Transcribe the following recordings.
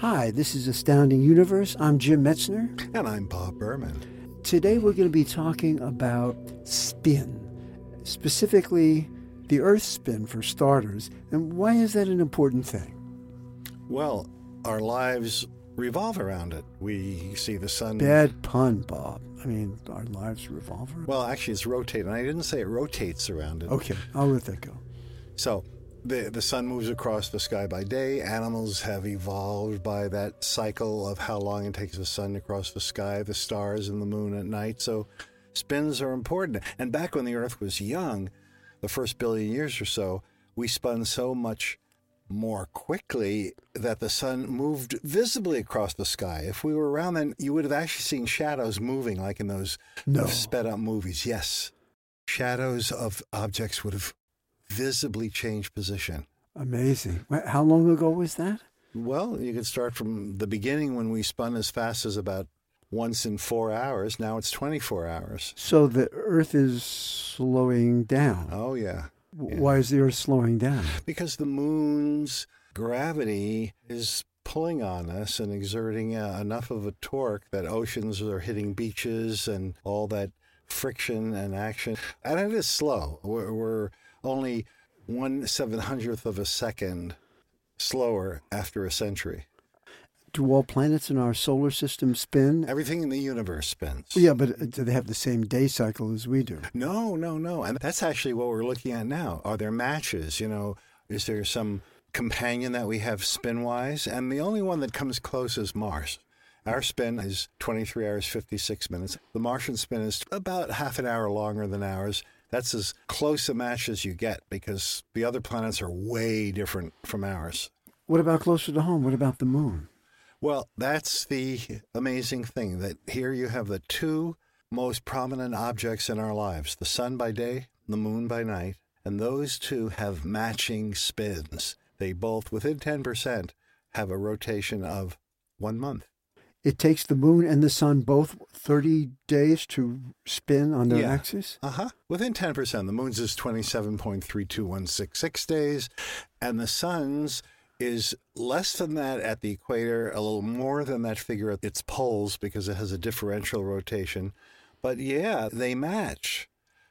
Hi, this is Astounding Universe. I'm Jim Metzner. And I'm Bob Berman. Today we're going to be talking about spin, specifically the Earth spin for starters. And why is that an important thing? Well, our lives revolve around it. We see the sun. Bad pun, Bob. I mean, our lives revolve around Well, actually, it's rotating. I didn't say it rotates around it. Okay, I'll let that go. So, the the sun moves across the sky by day. Animals have evolved by that cycle of how long it takes the sun to cross the sky, the stars and the moon at night. So, spins are important. And back when the Earth was young, the first billion years or so, we spun so much more quickly that the sun moved visibly across the sky. If we were around then, you would have actually seen shadows moving like in those No. sped up movies. Yes. Shadows of objects would have visibly change position. Amazing. How long ago was that? Well, you could start from the beginning when we spun as fast as about once in four hours. Now it's 24 hours. So the Earth is slowing down. Oh, yeah. Yeah. Why is the Earth slowing down? Because the moon's gravity is pulling on us and exerting uh, enough of a torque that oceans are hitting beaches and all that friction and action. And it is slow. We're, we're only one seven hundredth of a second slower after a century. Do all planets in our solar system spin? Everything in the universe spins. Yeah, but uh, do they have the same day cycle as we do? No, no, no. And that's actually what we're looking at now. Are there matches? You know, is there some companion that we have spin wise? And the only one that comes close is Mars. Our spin is 23 hours, 56 minutes. The Martian spin is about half an hour longer than ours. That's as close a match as you get because the other planets are way different from ours. What about closer to home? What about the moon? Well, that's the amazing thing that here you have the two most prominent objects in our lives the sun by day, the moon by night, and those two have matching spins. They both, within 10%, have a rotation of one month. It takes the moon and the sun both 30 days to spin on their Yeah. axis? Uh huh. Within 10%. The moon's is 27.32166 days, and the sun's is less than that at the equator, a little more than that figure at its poles because it has a differential rotation. But yeah, they match.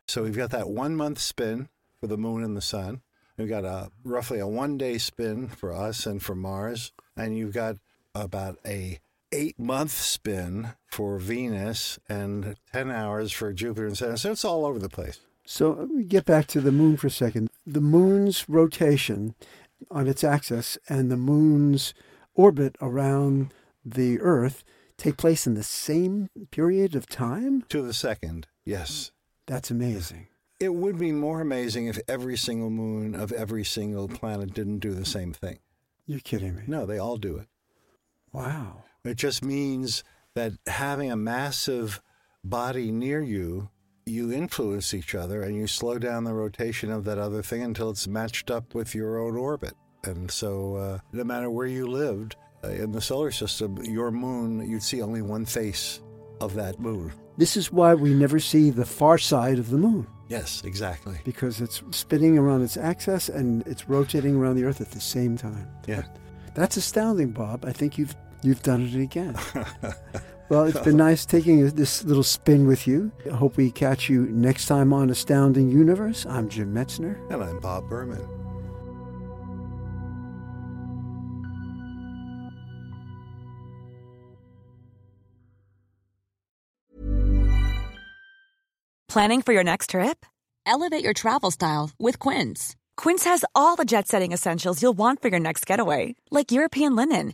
So we've got that one month spin for the moon and the sun. We've got a roughly a one day spin for us and for Mars, and you've got about a eight month spin for Venus and ten hours for Jupiter and Saturn. So it's all over the place. So uh, let me get back to the moon for a second. The moon's rotation on its axis and the moon's orbit around the Earth take place in the same period of time? To the second, yes. That's amazing. It would be more amazing if every single moon of every single planet didn't do the same thing. You're kidding me. No, they all do it. Wow. It just means that having a massive body near you, you influence each other and you slow down the rotation of that other thing until it's matched up with your own orbit. And so, uh, no matter where you lived uh, in the solar system, your moon, you'd see only one face of that moon. This is why we never see the far side of the moon Yes, exactly. because it's spinning around its axis and it's rotating around the Earth at the same time. Yeah. That's astounding, Bob. I think you've you've done it again. well, it's been nice taking this little spin with you. I hope we catch you next time on Astounding Universe. I'm Jim Metzner. And I'm Bob Berman. Planning for your next trip? Elevate your travel style with Quince. Quince has all the jet setting essentials you'll want for your next getaway, like European linen,